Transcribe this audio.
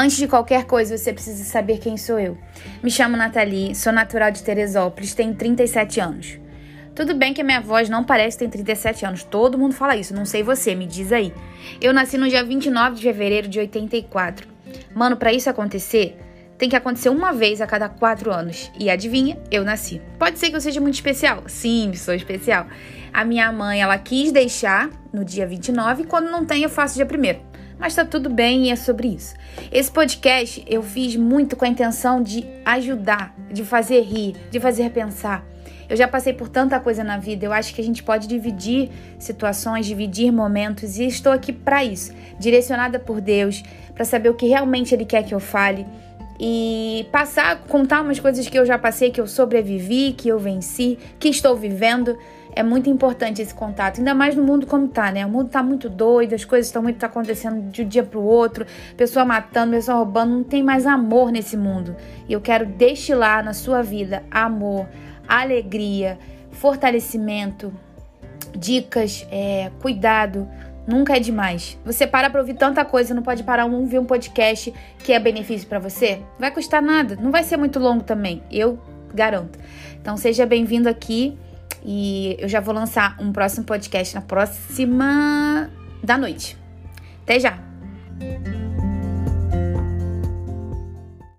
Antes de qualquer coisa, você precisa saber quem sou eu. Me chamo Nathalie, sou natural de Teresópolis, tenho 37 anos. Tudo bem que a minha voz não parece ter 37 anos, todo mundo fala isso, não sei você, me diz aí. Eu nasci no dia 29 de fevereiro de 84. Mano, para isso acontecer, tem que acontecer uma vez a cada quatro anos. E adivinha, eu nasci. Pode ser que eu seja muito especial? Sim, sou especial. A minha mãe, ela quis deixar no dia 29, e quando não tem, eu faço dia 1 mas tá tudo bem e é sobre isso. Esse podcast eu fiz muito com a intenção de ajudar, de fazer rir, de fazer pensar. Eu já passei por tanta coisa na vida, eu acho que a gente pode dividir situações, dividir momentos e estou aqui para isso, direcionada por Deus, para saber o que realmente Ele quer que eu fale e passar, contar umas coisas que eu já passei, que eu sobrevivi, que eu venci, que estou vivendo é muito importante esse contato, ainda mais no mundo como tá, né? O mundo tá muito doido, as coisas estão muito tá acontecendo de um dia pro outro, pessoa matando, pessoa roubando, não tem mais amor nesse mundo. E eu quero destilar na sua vida amor, alegria, fortalecimento, dicas, é, cuidado. Nunca é demais. Você para pra ouvir tanta coisa, não pode parar um ouvir um podcast que é benefício para você? Vai custar nada, não vai ser muito longo também, eu garanto. Então seja bem-vindo aqui. E eu já vou lançar um próximo podcast na próxima da noite. Até já!